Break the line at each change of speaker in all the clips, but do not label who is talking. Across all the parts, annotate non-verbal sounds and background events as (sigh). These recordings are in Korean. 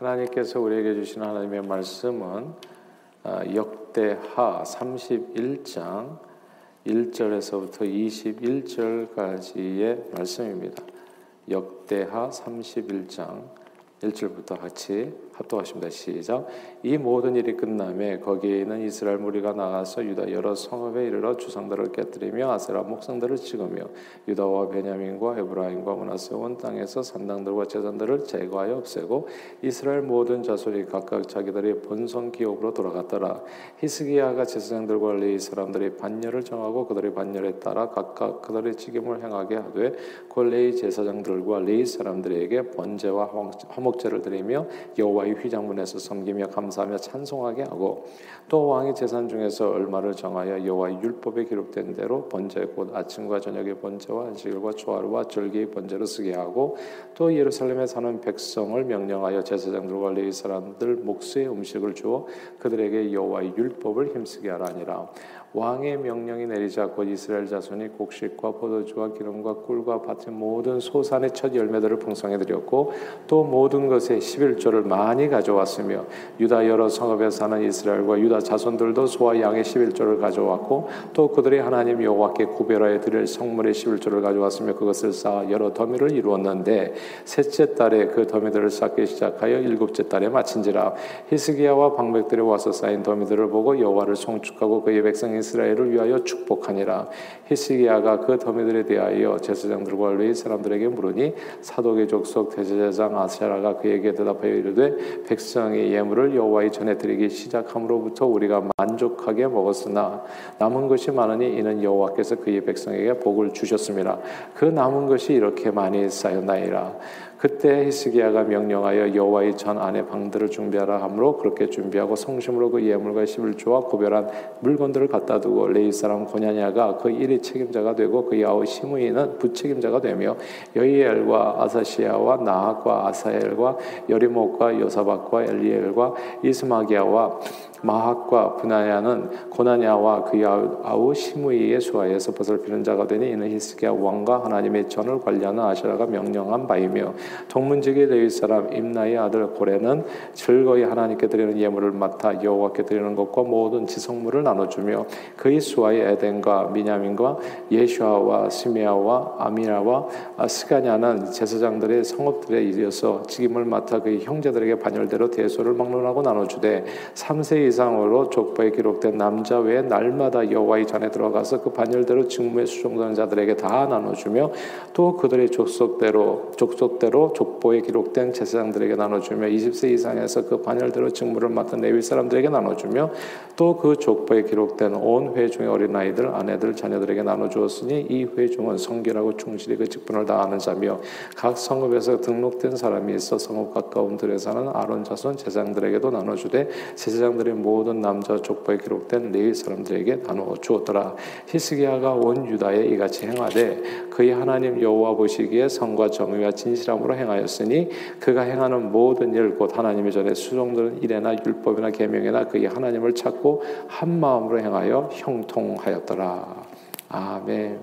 하나님께서 우리에게 주신 하나님의 말씀은 아, 역대하 31장 1절에서부터 21절까지의 말씀입니다. 역대하 31장 1절부터 같이 합독하십니다. 시작. 이 모든 일이 끝남에 거기에 있는 이스라엘 무리가 나가서 유다 여러 성읍에 이르러 주상들을 깨뜨리며 아세라 목성들을 찍으며 유다와 베냐민과 에브라임과 문하세 온 땅에서 산당들과 제단들을 제거하여 없애고 이스라엘 모든 자손이 각각 자기들의 본성 기업으로 돌아갔더라. 히스기야가 제사장들과 레위 사람들이 반열을 정하고 그들의 반열에 따라 각각 그들의 직임을 행하게 하되 곧 레위 제사장들과 레위 사람들에게 번제와 화목제를 드리며 여호와의 휘장 문에서 섬기며 감사하며 찬송하게 하고 또 왕의 재산 중에서 얼마를 정하여 여호와의 율법에 기록된 대로 번제 곧 아침과 저녁의 번제와 안식일과 초하루와 절기의 번제로 쓰게 하고 또 예루살렘에 사는 백성을 명령하여 제사장들과 레위 사람들 목수의 음식을 주어 그들에게 여호와의 율법을 힘쓰게 하라니라 왕의 명령이 내리자 곧 이스라엘 자손이 곡식과 포도주와 기름과 꿀과 밭의 모든 소산의 첫 열매들을 풍성히 드렸고 또 모든 것의 11조를 많이 가져왔으며 유다 여러 성읍에 사는 이스라엘과 유다 자손들도 소와 양의 11조를 가져왔고 또 그들이 하나님 여호와께 구별하여 드릴 성물의 11조를 가져왔으며 그것을 쌓아 여러 더미를 이루었는데 셋째 달에 그 더미들을 쌓기 시작하여 일곱째 달에 마친지라 히스기야와 방백들이 와서 쌓인 더미들을 보고 여호와를 송축하고 그의 백성이 이스라엘을 위하여 축복하니라. 히스기야가 그 더미들에 대하여 제사장들과 레위 사람들에게 물으니 사독의 족속 대제사장 아세라가 그에게 대답하여 이르되 백성의 예물을 여호와의 전에 드리기 시작함으로부터 우리가 만족하게 먹었으나 남은 것이 많으니 이는 여호와께서 그의 백성에게 복을 주셨습니다. 그 남은 것이 이렇게 많이 쌓였나이라 그때 히스기야가 명령하여 여호와의 전 안에 방들을 준비하라 하므로 그렇게 준비하고 성심으로 그 예물과 십을 주와 구별한 물건들을 갖다 두고 레이 사람 고냐냐가 그 일의 책임자가 되고 그 아우 시므이는 부책임자가 되며 여이엘과 아사시아와 나학과 아사엘과 여리목과 요사박과 엘리엘과 이스마기야와 마학과 분하야는 고나냐와 그의 아우 시므이의 수하에서 벗을 피는 자가 되니 이는 히스기야 왕과 하나님의 전을 관리하는 아시라가 명령한 바이며 동문직의 레위 사람 임나의 아들 고레는 즐거이 하나님께 드리는 예물을 맡아 여호와께 드리는 것과 모든 지성물을 나눠주며 그의 수하의 에덴과 미냐민과 예슈아와 시메아와 아미나와 스가냐는 제사장들의 성읍들에 이어서 직임을 맡아 그의 형제들에게 반열대로 대소를 막론하고 나눠주되 3세 이상으로 족보에 기록된 남자 외에 날마다 여호와의 전에 들어가서 그 반열대로 직무에 수종되는 자들에게 다 나눠주며 또 그들의 족속대로 족속대로 족보에 기록된 제사장들에게 나눠주며 20세 이상에서 그 반열대로 직무를 맡은 레위 사람들에게 나눠주며 또 그 족보에 기록된 온 회중의 어린 아이들 아내들 자녀들에게 나눠주었으니 이 회중은 성결하고 충실히 그 직분을 다하는 자며 각 성읍에서 등록된 사람이 있어 성읍 가까운 들에 사는 아론 자손 제사장들에게도 나눠주되 제사장들의 모든 남자 족보에 기록된 레위 사람들에게 나누어 주었더라. 히스기야가 온 유다에 이같이 행하되 그의 하나님 여호와 보시기에 성과 정의와 진실함으로 행하였으니 그가 행하는 모든 일 곧 하나님의 전에 수종되는 일에나 율법이나 계명이나 그의 하나님을 찾고 한 마음으로 행하여 형통하였더라. 아멘.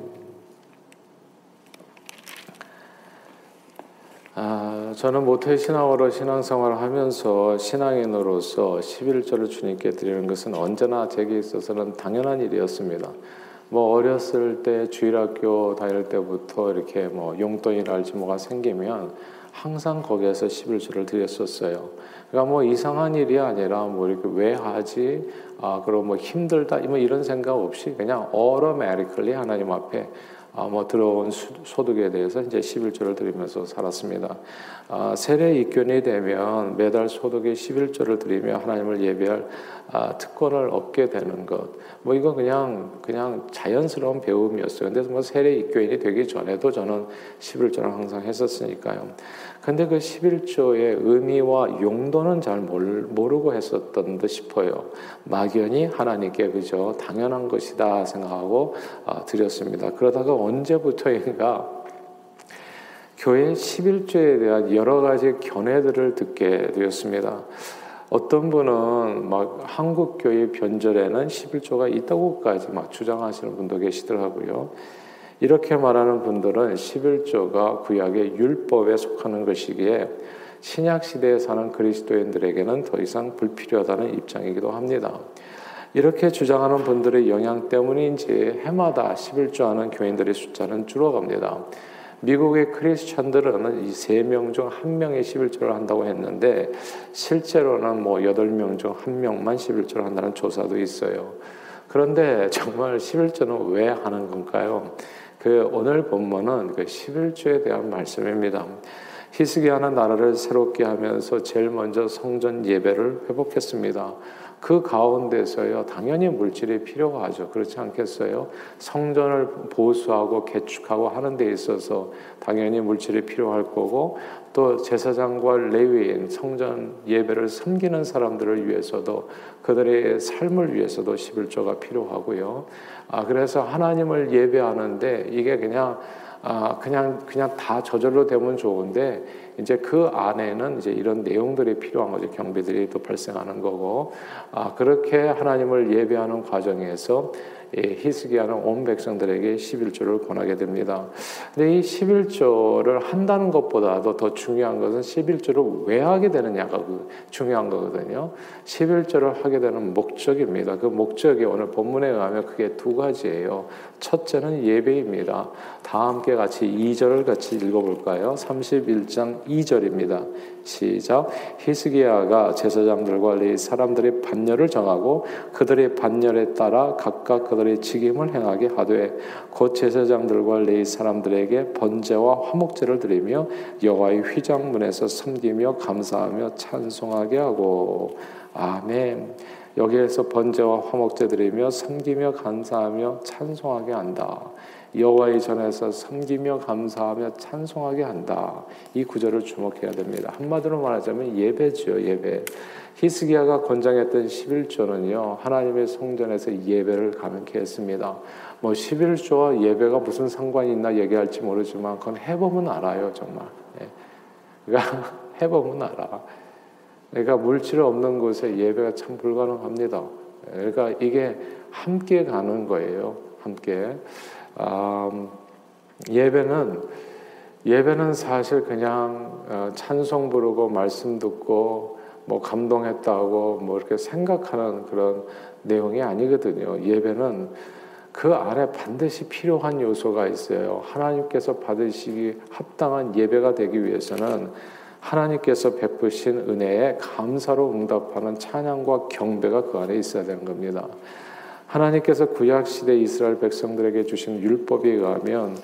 아, 저는 모태 신앙으로 신앙생활을 하면서 신앙인으로서 11조를 주님께 드리는 것은 언제나 제게 있어서는 당연한 일이었습니다. 뭐 어렸을 때 주일학교 다닐 때부터 이렇게 뭐 용돈이랄지 뭐가 생기면 항상 거기에서 11조를 드렸었어요. 그러니까 뭐 이상한 일이 아니라 뭐 이렇게 왜 하지? 아, 그럼 뭐 힘들다 뭐 이런 생각 없이 그냥 automatically 하나님 앞에 아, 뭐 들어온 소득에 대해서 이제 11조를 드리면서 살았습니다. 아, 세례 입견이 되면 매달 소득의 11조를 드리며 하나님을 예배할 아, 특권을 얻게 되는 것. 뭐 이거 그냥 그냥 자연스러운 배움이었어요. 근데 뭐 세례 입교인이 되기 전에도 저는 11조를 항상 했었으니까요. 근데 그 11조의 의미와 용도는 잘 모르고 했었던 듯 싶어요. 막연히 하나님께 그저 당연한 것이다 생각하고 아, 드렸습니다. 그러다가 언제부터인가 교회 11조에 대한 여러 가지 견해들을 듣게 되었습니다. 어떤 분은 막 한국 교회 변절에는 11조가 있다고까지 막 주장하시는 분도 계시더라고요. 이렇게 말하는 분들은 11조가 구약의 율법에 속하는 것이기에 신약 시대에 사는 그리스도인들에게는 더 이상 불필요하다는 입장이기도 합니다. 이렇게 주장하는 분들의 영향 때문인지 해마다 11조 하는 교인들의 숫자는 줄어갑니다. 미국의 크리스천들은 이 세 명 중 한 명이 11조를 한다고 했는데 실제로는 뭐 8명 중 한 명만 11조를 한다는 조사도 있어요. 그런데 정말 11조는 왜 하는 건가요? 그 오늘 본문은 그 11조에 대한 말씀입니다. 히스기야는 나라를 새롭게 하면서 제일 먼저 성전 예배를 회복했습니다. 그 가운데서요, 당연히 물질이 필요가 하죠. 그렇지 않겠어요? 성전을 보수하고 개축하고 하는 데 있어서 당연히 물질이 필요할 거고, 또 제사장과 레위인, 성전 예배를 섬기는 사람들을 위해서도 그들의 삶을 위해서도 11조가 필요하고요. 아, 그래서 하나님을 예배하는데 이게 그냥 아, 그냥 그냥 다 저절로 되면 좋은데 이제 그 안에는 이제 이런 내용들이 필요한 거죠. 경비들이 또 발생하는 거고. 아, 그렇게 하나님을 예배하는 과정에서 히스기야는 온 백성들에게 11조를 권하게 됩니다. 근데 이 11조를 한다는 것보다도 더 중요한 것은 11조를 왜 하게 되느냐가 그 중요한 거거든요. 11조를 하게 되는 목적입니다. 그 목적이 오늘 본문에 의하면 크게 두 가지예요. 첫째는 예배입니다. 다 함께 같이 2절을 같이 읽어볼까요? 31장 2절입니다. 시작. 히스기야가 제사장들과 레 사람들의 반열을 정하고 그들의 반열에 따라 각각 그 들의 직임을 행하게 하되 곧 제사장들과 레 사람들에게 번제와 화목제를 드리며 여호와의 휘장문에서 섬기며 감사하며 찬송하게 하고 아멘. 여기에서 번제와 화목제 드리며 섬기며 감사하며 찬송하게 한다. 여호와의 전에서 섬기며 감사하며 찬송하게 한다. 이 구절을 주목해야 됩니다. 한마디로 말하자면 예배죠, 예배. 히스기야가 권장했던 11조는요. 하나님의 성전에서 예배를 가능케 했습니다. 뭐 11조와 예배가 무슨 상관이 있나 얘기할지 모르지만 그건 해보면 알아요, 정말. 예. 그러니까 (laughs) 해보면 알아. 그러니까 물질 없는 곳에 예배가 참 불가능합니다. 그러니까 이게 함께 가는 거예요. 함께. 음, 예배는 예배는 사실 그냥 어, 찬송 부르고 말씀 듣고 뭐 감동했다고 뭐 이렇게 생각하는 그런 내용이 아니거든요. 예배는 그 안에 반드시 필요한 요소가 있어요. 하나님께서 받으시기 합당한 예배가 되기 위해서는 하나님께서 베푸신 은혜에 감사로 응답하는 찬양과 경배가 그 안에 있어야 되는 겁니다. 하나님께서 구약 시대 이스라엘 백성들에게 주신 율법에 의하면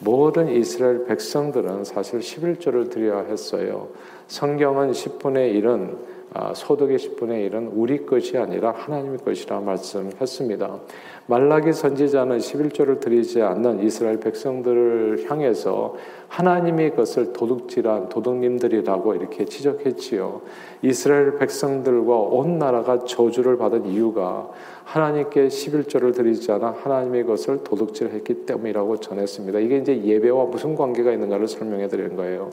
모든 이스라엘 백성들은 사실 11조를 드려야 했어요. 성경은 10분의 1은 아, 소득의 10분의 1은 우리 것이 아니라 하나님의 것이라 말씀했습니다. 말라기 선지자는 11조를 드리지 않는 이스라엘 백성들을 향해서 하나님의 것을 도둑질한 도둑님들이라고 이렇게 지적했지요. 이스라엘 백성들과 온 나라가 저주를 받은 이유가 하나님께 11조를 드리지 않아 하나님의 것을 도둑질했기 때문이라고 전했습니다. 이게 이제 예배와 무슨 관계가 있는가를 설명해 드리는 거예요.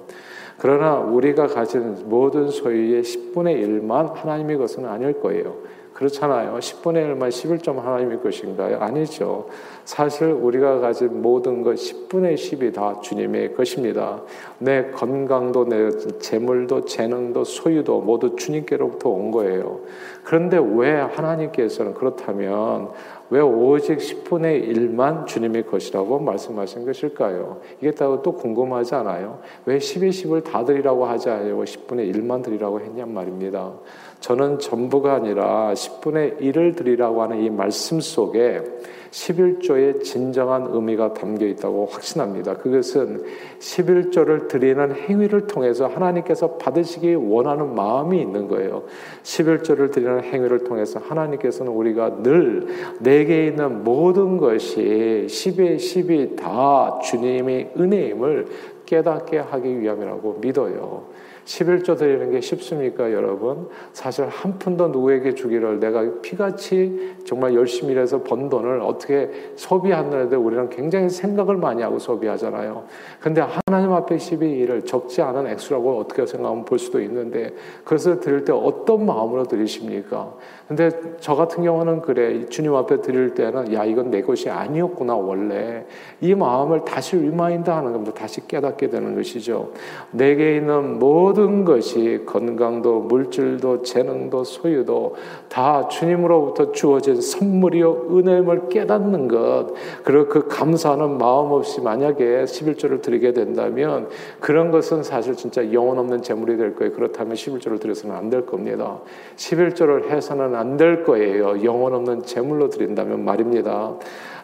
그러나 우리가 가진 모든 소유의 10분의 1만 하나님의 것은 아닐 거예요. 그렇잖아요. 10분의 1만 11점 하나님의 것인가요? 아니죠. 사실 우리가 가진 모든 것 10분의 10이 다 주님의 것입니다. 내 건강도 내 재물도 재능도 소유도 모두 주님께로부터 온 거예요. 그런데 왜 하나님께서는 그렇다면 왜 오직 10분의 1만 주님의 것이라고 말씀하신 것일까요? 이게 또 궁금하지 않아요? 왜 12, 10을 다 드리라고 하지 않고 10분의 1만 드리라고 했냔 말입니다. 저는 전부가 아니라 10분의 1을 드리라고 하는 이 말씀 속에 11조의 진정한 의미가 담겨 있다고 확신합니다. 그것은 11조를 드리는 행위를 통해서 하나님께서 받으시기 원하는 마음이 있는 거예요. 11조를 드리는 행위를 통해서 하나님께서는 우리가 늘 내게 있는 모든 것이 10의 10이 다 주님의 은혜임을 깨닫게 하기 위함이라고 믿어요. 11조 드리는 게 쉽습니까, 여러분? 사실 한 푼도 누구에게 주기를 내가 피같이 정말 열심히 일해서 번 돈을 어떻게 소비하는데 우리는 굉장히 생각을 많이 하고 소비하잖아요. 근데 하나님 앞에 12일을 적지 않은 액수라고 어떻게 생각하면 볼 수도 있는데 그것을 드릴 때 어떤 마음으로 드리십니까? 근데 저 같은 경우는 그래. 주님 앞에 드릴 때는 야, 이건 내 것이 아니었구나, 원래. 이 마음을 다시 remind 하는 겁니다. 다시 깨닫게 되는 것이죠. 내게 있는 모든 것이 건강도 물질도 재능도 소유도 다 주님으로부터 주어진 선물이요 은혜임을 깨닫는 것 그리고 그 감사하는 마음 없이 만약에 11조를 드리게 된다면 그런 것은 사실 진짜 영혼 없는 제물이 될 거예요. 그렇다면 11조를 드려서는 안 될 겁니다. 11조를 해서는 안 될 거예요. 영혼 없는 제물로 드린다면 말입니다.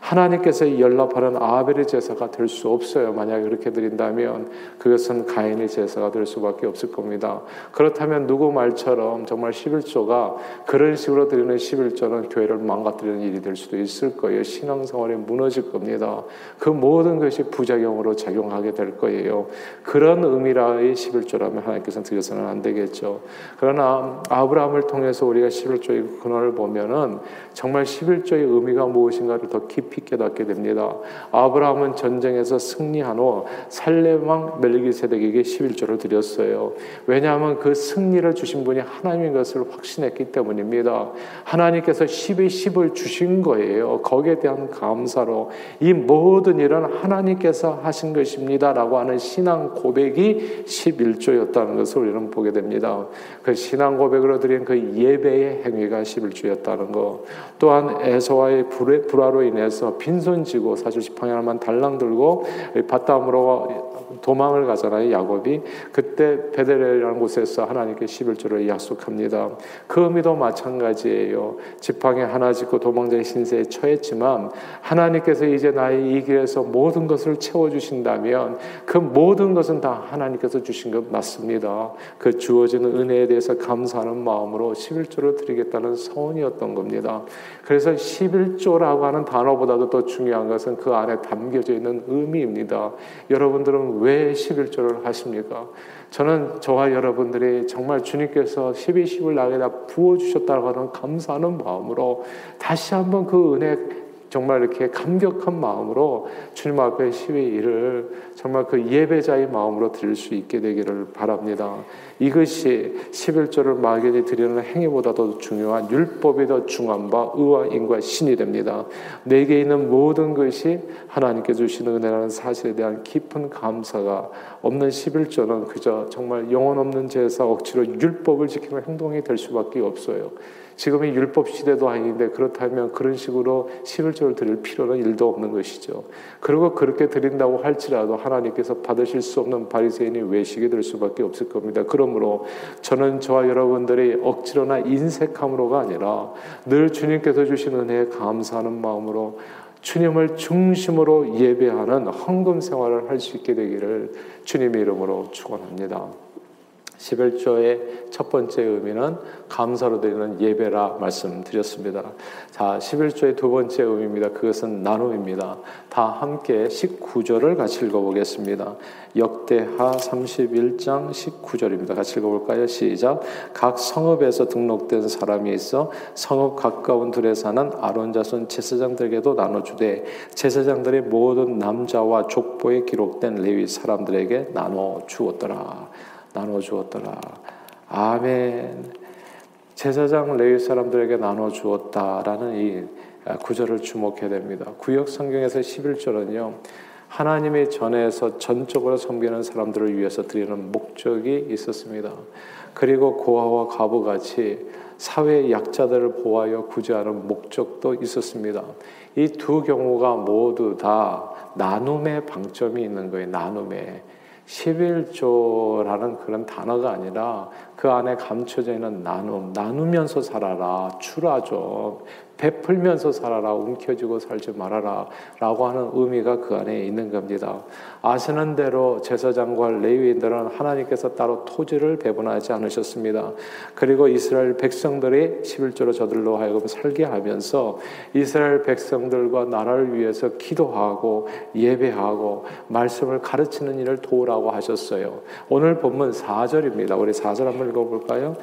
하나님께서 연락하는 아벨의 제사가 될 수 없어요. 만약에 그렇게 드린다면 그것은 가인의 제사가 될 수밖에 없을 겁니다. 그렇다면 누구 말처럼 정말 11조가 그런 식으로 드리는 11조는 교회를 망가뜨리는 일이 될 수도 있을 거예요. 신앙생활이 무너질 겁니다. 그 모든 것이 부작용으로 작용하게 될 거예요. 그런 의미라의 11조라면 하나님께서는 드려서는 안 되겠죠. 그러나 아브라함을 통해서 우리가 11조의 근원을 보면은 정말 11조의 의미가 무엇인가를 더 깊이 깊이 깨닫게 됩니다. 아브라함은 전쟁에서 승리한 후 살레망 멜기세덱에게 11조를 드렸어요. 왜냐하면 그 승리를 주신 분이 하나님인 것을 확신했기 때문입니다. 하나님께서 10의 10을 주신 거예요. 거기에 대한 감사로 이 모든 일은 하나님께서 하신 것입니다 라고 하는 신앙 고백이 11조였다는 것을 우리는 보게 됩니다. 그 신앙 고백으로 드린 그 예배의 행위가 11조였다는 것. 또한 에서와의 불화로 인해서 빈손 지고 사실 지팡이 하나만 달랑 들고 바다으로 도망을 가잖아요 야곱이 그때 베델이라는 곳에서 하나님께 11조를 약속합니다. 그 의미도 마찬가지예요. 지팡이 하나 짚고 도망자의 신세에 처했지만 하나님께서 이제 나의 이 길에서 모든 것을 채워주신다면 그 모든 것은 다 하나님께서 주신 것 맞습니다. 그 주어지는 은혜에 대해서 감사하는 마음으로 11조를 드리겠다는 서원이었던 겁니다. 그래서 11조라고 하는 단어보다도 더 중요한 것은 그 안에 담겨져 있는 의미입니다. 여러분들은 왜 11조를 하십니까? 저는 저와 여러분들이 정말 주님께서 12, 10을 나에다 부어주셨다고 하는 감사하는 마음으로 다시 한번 그 은혜 정말 이렇게 감격한 마음으로 주님 앞에 12일을 정말 그 예배자의 마음으로 드릴 수 있게 되기를 바랍니다. 이것이 11조를 막연히 드리는 행위보다도 중요한 율법이 더 중한 바 의와 인과 신이 됩니다. 내게 있는 모든 것이 하나님께 주시는 은혜라는 사실에 대한 깊은 감사가 없는 11조는 그저 정말 영혼 없는 제사 억지로 율법을 지키는 행동이 될 수밖에 없어요. 지금이 율법 시대도 아닌데 그렇다면 그런 식으로 11조를 드릴 필요는 일도 없는 것이죠. 그리고 그렇게 드린다고 할지라도 하나님께서 받으실 수 없는 바리새인이 외식이 될 수밖에 없을 겁니다. 그러므로 저는 저와 여러분들이 억지로나 인색함으로가 아니라 늘 주님께서 주신 은혜에 감사하는 마음으로 주님을 중심으로 예배하는 헌금 생활을 할 수 있게 되기를 주님의 이름으로 축원합니다. 11조의 첫 번째 의미는 감사로 드리는 예배라 말씀드렸습니다. 자, 11조의 두 번째 의미입니다. 그것은 나눔입니다. 다 함께 19절을 같이 읽어보겠습니다. 역대하 31장 19절입니다. 같이 읽어볼까요? 시작. 각 성읍에서 등록된 사람이 있어 성읍 가까운 들에 사는 아론 자손 제사장들에게도 나눠주되 제사장들의 모든 남자와 족보에 기록된 레위 사람들에게 나눠 주었더라. 나눠 주었더라. 아멘. 제사장 레위 사람들에게 나눠 주었다라는 이 구절을 주목해야 됩니다. 구역 성경에서 11절은요. 하나님의 전에서 전적으로 섬기는 사람들을 위해서 드리는 목적이 있었습니다. 그리고 고아와 과부같이 사회 약자들을 보호하여 구제하는 목적도 있었습니다. 이 두 경우가 모두 다 나눔의 방점이 있는 거예요. 나눔에. 11조라는 그런 단어가 아니라 그 안에 감춰져 있는 나눔, 나누면서 살아라, 추라 좀, 베풀면서 살아라, 움켜쥐고 살지 말아라 라고 하는 의미가 그 안에 있는 겁니다. 아시는 대로 제사장과 레위인들은 하나님께서 따로 토지를 배분하지 않으셨습니다. 그리고 이스라엘 백성들이 11조로 저들로 하여금 살게 하면서 이스라엘 백성들과 나라를 위해서 기도하고 예배하고 말씀을 가르치는 일을 도우라고 하셨어요. 오늘 본문 4절입니다. 우리 4절 한번 읽어볼까요?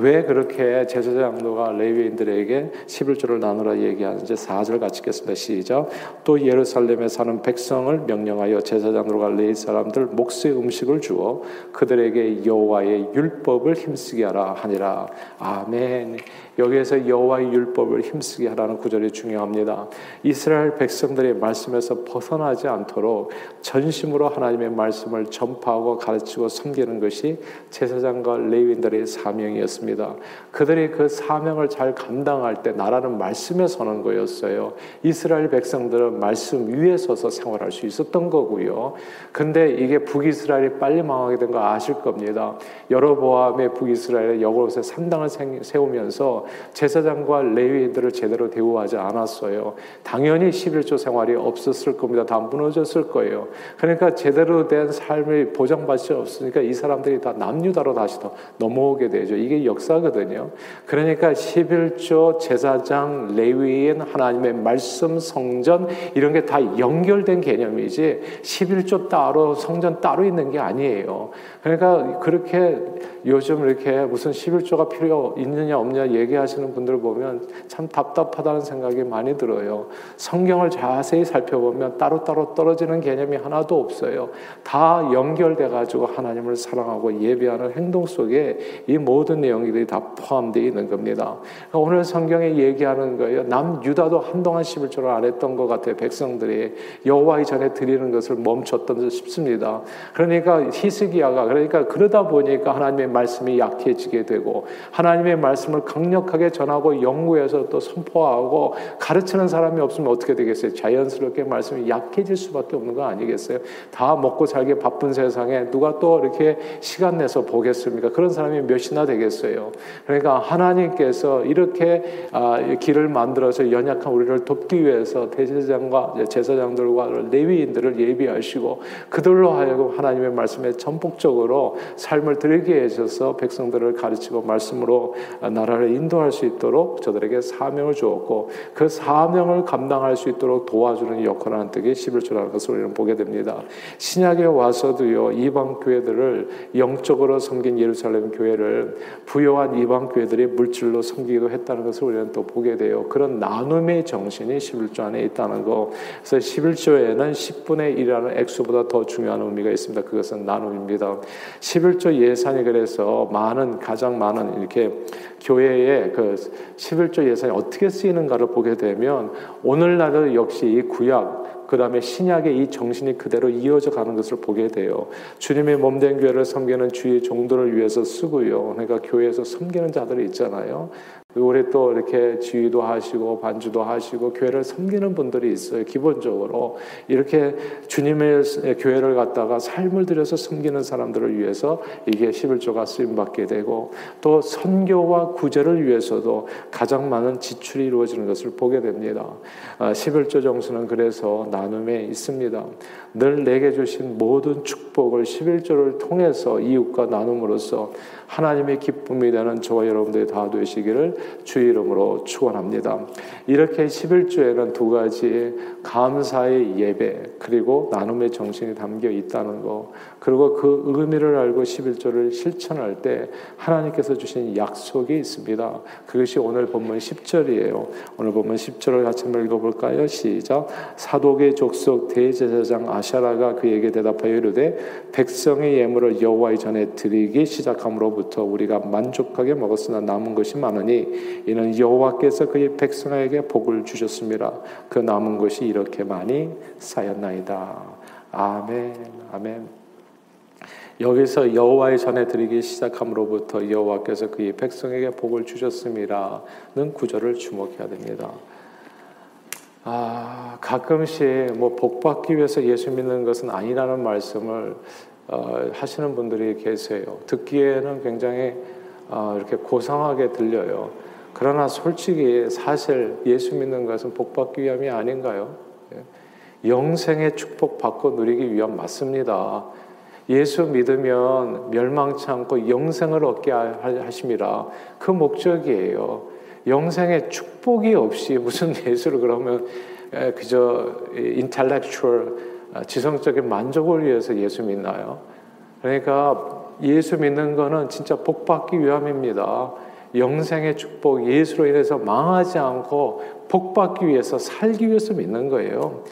왜 그렇게 제사장도가 레위인들에게 11조를 나누라 얘기하는지 4절 같이 읽겠습니다. 시작. 또 예루살렘에 사는 백성을 명령하여 제사장들과 레위 사람들 몫의 음식을 주어 그들에게 여호와의 율법을 힘쓰게 하라 하니라. 아멘. 여기에서 여호와의 율법을 힘쓰게 하라는 구절이 중요합니다. 이스라엘 백성들의 말씀에서 벗어나지 않도록 전심으로 하나님의 말씀을 전파하고 가르치고 섬기는 것이 제사장과 레위인들의 사명이었습니다. 그들이 그 사명을 잘 감당할 때 나라는 말씀에 서는 거였어요. 이스라엘 백성들은 말씀 위에 서서 생활할 수 있었던 거고요. 근데 이게 북이스라엘이 빨리 망하게 된 거 아실 겁니다. 여로보암의 북이스라엘의 여호롯의 산당을 세우면서 제사장과 레위인들을 제대로 대우하지 않았어요. 당연히 11조 생활이 없었을 겁니다. 다 무너졌을 거예요. 그러니까 제대로 된 삶을 보장받지 없으니까 이 사람들이 다 남유다로 다시 더 넘어오게 되죠. 이게 역사거든요. 그러니까 11조 제사장 레위인 하나님의 말씀 성전 이런 게 다 연결된 개념이지 11조 따로 성전 따로 있는 게 아니에요. 그러니까 그렇게 요즘 이렇게 무슨 11조가 필요 있느냐 없느냐 얘기 하시는 분들 보면 참 답답하다는 생각이 많이 들어요. 성경을 자세히 살펴보면 따로따로 떨어지는 개념이 하나도 없어요. 다 연결돼 가지고 하나님을 사랑하고 예배하는 행동 속에 이 모든 내용들이 다 포함되어 있는 겁니다. 오늘 성경에 얘기하는 거예요. 남 유다도 한동안 11조를 안 했던 것 같아요. 백성들이 여호와의 전에 드리는 것을 멈췄던 듯 싶습니다. 그러니까 히스기야가 그러니까 그러다 보니까 하나님의 말씀이 약해지게 되고 하나님의 말씀을 강력 하게 전하고 연구해서 또 선포하고 가르치는 사람이 없으면 어떻게 되겠어요? 자연스럽게 말씀이 약해질 수밖에 없는 거 아니겠어요? 다 먹고 살기 바쁜 세상에 누가 또 이렇게 시간 내서 보겠습니까? 그런 사람이 몇이나 되겠어요? 그러니까 하나님께서 이렇게 아, 길을 만들어서 연약한 우리를 돕기 위해서 대제사장과 제사장들과 레위인들을 예비하시고 그들로 하여금 하나님의 말씀에 전폭적으로 삶을 들게 해셔서 백성들을 가르치고 말씀으로 나라를 인도 할 수 있도록 저들에게 사명을 주었고 그 사명을 감당할 수 있도록 도와주는 역할을 한 덕에 11조라는 것을 우리는 보게 됩니다. 신약에 와서도요 이방 교회들을 영적으로 섬긴 예루살렘 교회를 부여한 이방 교회들이 물질로 섬기기도 했다는 것을 우리는 또 보게 돼요. 그런 나눔의 정신이 11조 안에 있다는 거. 그래서 11조에는 10분의 1이라는 액수보다 더 중요한 의미가 있습니다. 그것은 나눔입니다. 11조 예산이 그래서 많은 가장 많은 이렇게 교회 의그 11조 예산이 어떻게 쓰이는가를 보게 되면 오늘날도 역시 이 구약 그 다음에 신약의 이 정신이 그대로 이어져 가는 것을 보게 돼요. 주님의 몸된 교회를 섬기는 주의 종들을 위해서 쓰고요. 그러니까 교회에서 섬기는 자들이 있잖아요. 우리 또 이렇게 지휘도 하시고 반주도 하시고 교회를 섬기는 분들이 있어요. 기본적으로 이렇게 주님의 교회를 갖다가 삶을 들여서 섬기는 사람들을 위해서 이게 11조가 쓰임 받게 되고 또 선교와 구제를 위해서도 가장 많은 지출이 이루어지는 것을 보게 됩니다. 11조 아, 정수는 그래서 나눔에 있습니다. 늘 내게 주신 모든 축복을 11조를 통해서 이웃과 나눔으로써 하나님의 기쁨이 되는 저와 여러분들이 다 되시기를 주의 이름으로 축원합니다. 이렇게 11조에는 두 가지 감사의 예배 그리고 나눔의 정신이 담겨 있다는 거 그리고 그 의미를 알고 11조를 실천할 때 하나님께서 주신 약속이 있습니다. 그것이 오늘 본문 10절이에요. 오늘 본문 10절을 같이 읽어볼까요? 시작. 사독의 족속 대제사장 아샤라가 그에게 대답하여 이르되 백성의 예물을 여호와의 전에 드리기 시작함으로부터 우리가 만족하게 먹었으나 남은 것이 많으니 이는 여호와께서 그의 백성에게 복을 주셨습니다. 그 남은 것이 이렇게 많이 쌓였나이다. 아멘. 아멘. 여기서 여호와의 전에 드리기 시작함으로부터 여호와께서 그의 백성에게 복을 주셨음이라는 구절을 주목해야 됩니다. 아, 가끔씩 뭐 복 받기 위해서 예수 믿는 것은 아니라는 말씀을 어, 하시는 분들이 계세요. 듣기에는 굉장히 어, 이렇게 고상하게 들려요. 그러나 솔직히 사실 예수 믿는 것은 복 받기 위함이 아닌가요? 예. 영생의 축복 받고 누리기 위함 맞습니다. 예수 믿으면 멸망치 않고 영생을 얻게 하심이라 그 목적이에요. 영생의 축복이 없이 무슨 (laughs) 예수를 그러면 그저 인텔렉츄얼 아, 지성적인 만족을 위해서 예수 믿나요? 그러니까 예수 믿는 거는 진짜 복 받기 위함입니다. 영생의 축복, 예수로 인해서 망하지 않고 복 받기 위해서 살기 위해서 믿는 거예요.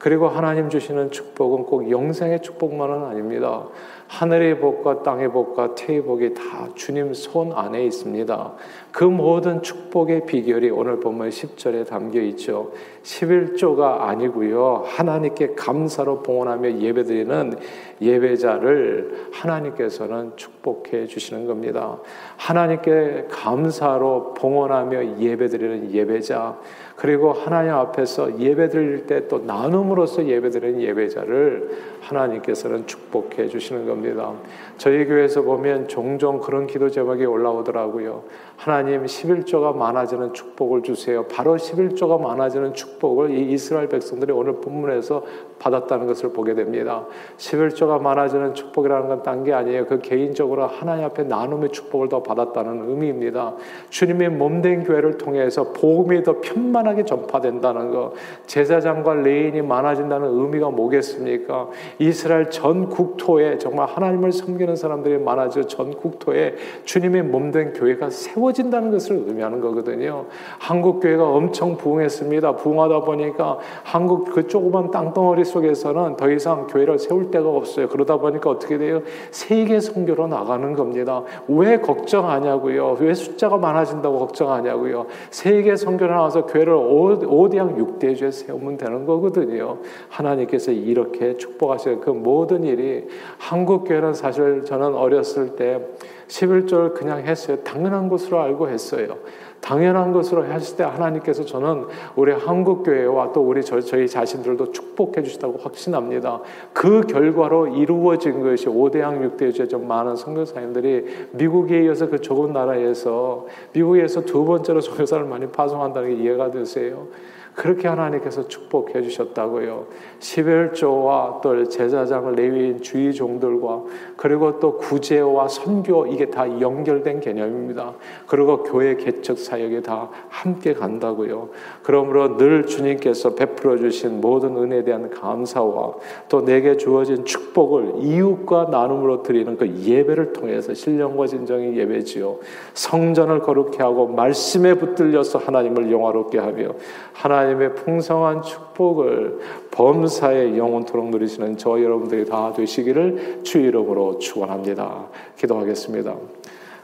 그리고 하나님 주시는 축복은 꼭 영생의 축복만은 아닙니다. 하늘의 복과 땅의 복과 태의 복이 다 주님 손 안에 있습니다. 그 모든 축복의 비결이 오늘 본문 10절에 담겨 있죠. 11조가 아니고요. 하나님께 감사로 봉헌하며 예배드리는 예배자를 하나님께서는 축복해 주시는 겁니다. 하나님께 감사로 봉헌하며 예배드리는 예배자 그리고 하나님 앞에서 예배드릴 때 또 나눔 으로써 예배드리는 예배자를 하나님께서는 축복해 주시는 겁니다. 저희 교회에서 보면 종종 그런 기도 제목이 올라오더라고요. 하나님 11조가 많아지는 축복을 주세요. 바로 11조가 많아지는 축복을 이 이스라엘 백성들이 오늘 본문에서 받았다는 것을 보게 됩니다. 11조가 많아지는 축복이라는 건 딴 게 아니에요. 그 개인적으로 하나님 앞에 나눔의 축복을 더 받았다는 의미입니다. 주님의 몸된 교회를 통해서 복음이 더 편만하게 전파된다는 거, 제사장과 레인이 많 아진다는 의미가 뭐겠습니까? 이스라엘 전 국토에 정말 하나님을 섬기는 사람들이 많아져 전 국토에 주님의 몸된 교회가 세워진다는 것을 의미하는 거거든요. 한국 교회가 엄청 부흥했습니다. 부흥하다 보니까 한국 그 조그만 땅덩어리 속에서는 더 이상 교회를 세울 데가 없어요. 그러다 보니까 어떻게 돼요? 세계 선교로 나가는 겁니다. 왜 걱정하냐고요? 왜 숫자가 많아진다고 걱정하냐고요? 세계 선교를 나와서 교회를 5대양 6대주에 세우면 되는 거거든요. 하나님께서 이렇게 축복하시는 그 모든 일이 한국 교회는 사실 저는 어렸을 때 11절 그냥 했어요. 당연한 것으로 알고 했어요. 당연한 것으로 했을 때 하나님께서 저는 우리 한국 교회와 또 우리 저, 저희 자신들도 축복해 주시다고 확신합니다. 그 결과로 이루어진 것이 5대양 6대주의 좀 많은 선교사님들이 미국에 이어서 그 좁은 나라에서 미국에서 두 번째로 선교사를 많이 파송한다는 게 이해가 되세요? 그렇게 하나님께서 축복해 주셨다고요. 11조와 또 제사장 레위인 주의 종들과 그리고 또 구제와 선교 이게 다 연결된 개념입니다. 그리고 교회 개척 사역에 다 함께 간다고요. 그러므로 늘 주님께서 베풀어 주신 모든 은혜에 대한 감사와 또 내게 주어진 축복을 이웃과 나눔으로 드리는 그 예배를 통해서 신령과 진정의 예배지요. 성전을 거룩해 하고 말씀에 붙들려서 하나님을 영화롭게 하며 하나 님의 풍성한 축복을 범사의 영원토록 누리시는 저 여러분들이 다 되시기를 주 이름으로 축원합니다. 기도하겠습니다.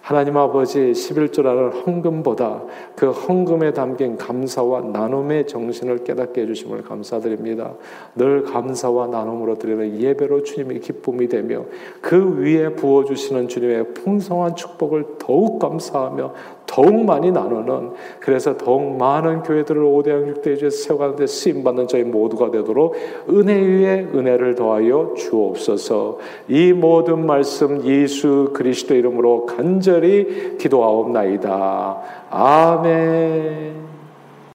하나님 아버지 11조라는 헌금보다 그 헌금에 담긴 감사와 나눔의 정신을 깨닫게 해주심을 감사드립니다. 늘 감사와 나눔으로 드리는 예배로 주님의 기쁨이 되며 그 위에 부어주시는 주님의 풍성한 축복을 더욱 감사하며 더욱 많이 나누는 그래서 더욱 많은 교회들을 5대양 6대주에 세워가는데 쓰임받는 저희 모두가 되도록 은혜 위에 은혜를 더하여 주옵소서 이 모든 말씀 예수 그리스도 이름으로 간절히 기도하옵나이다. 아멘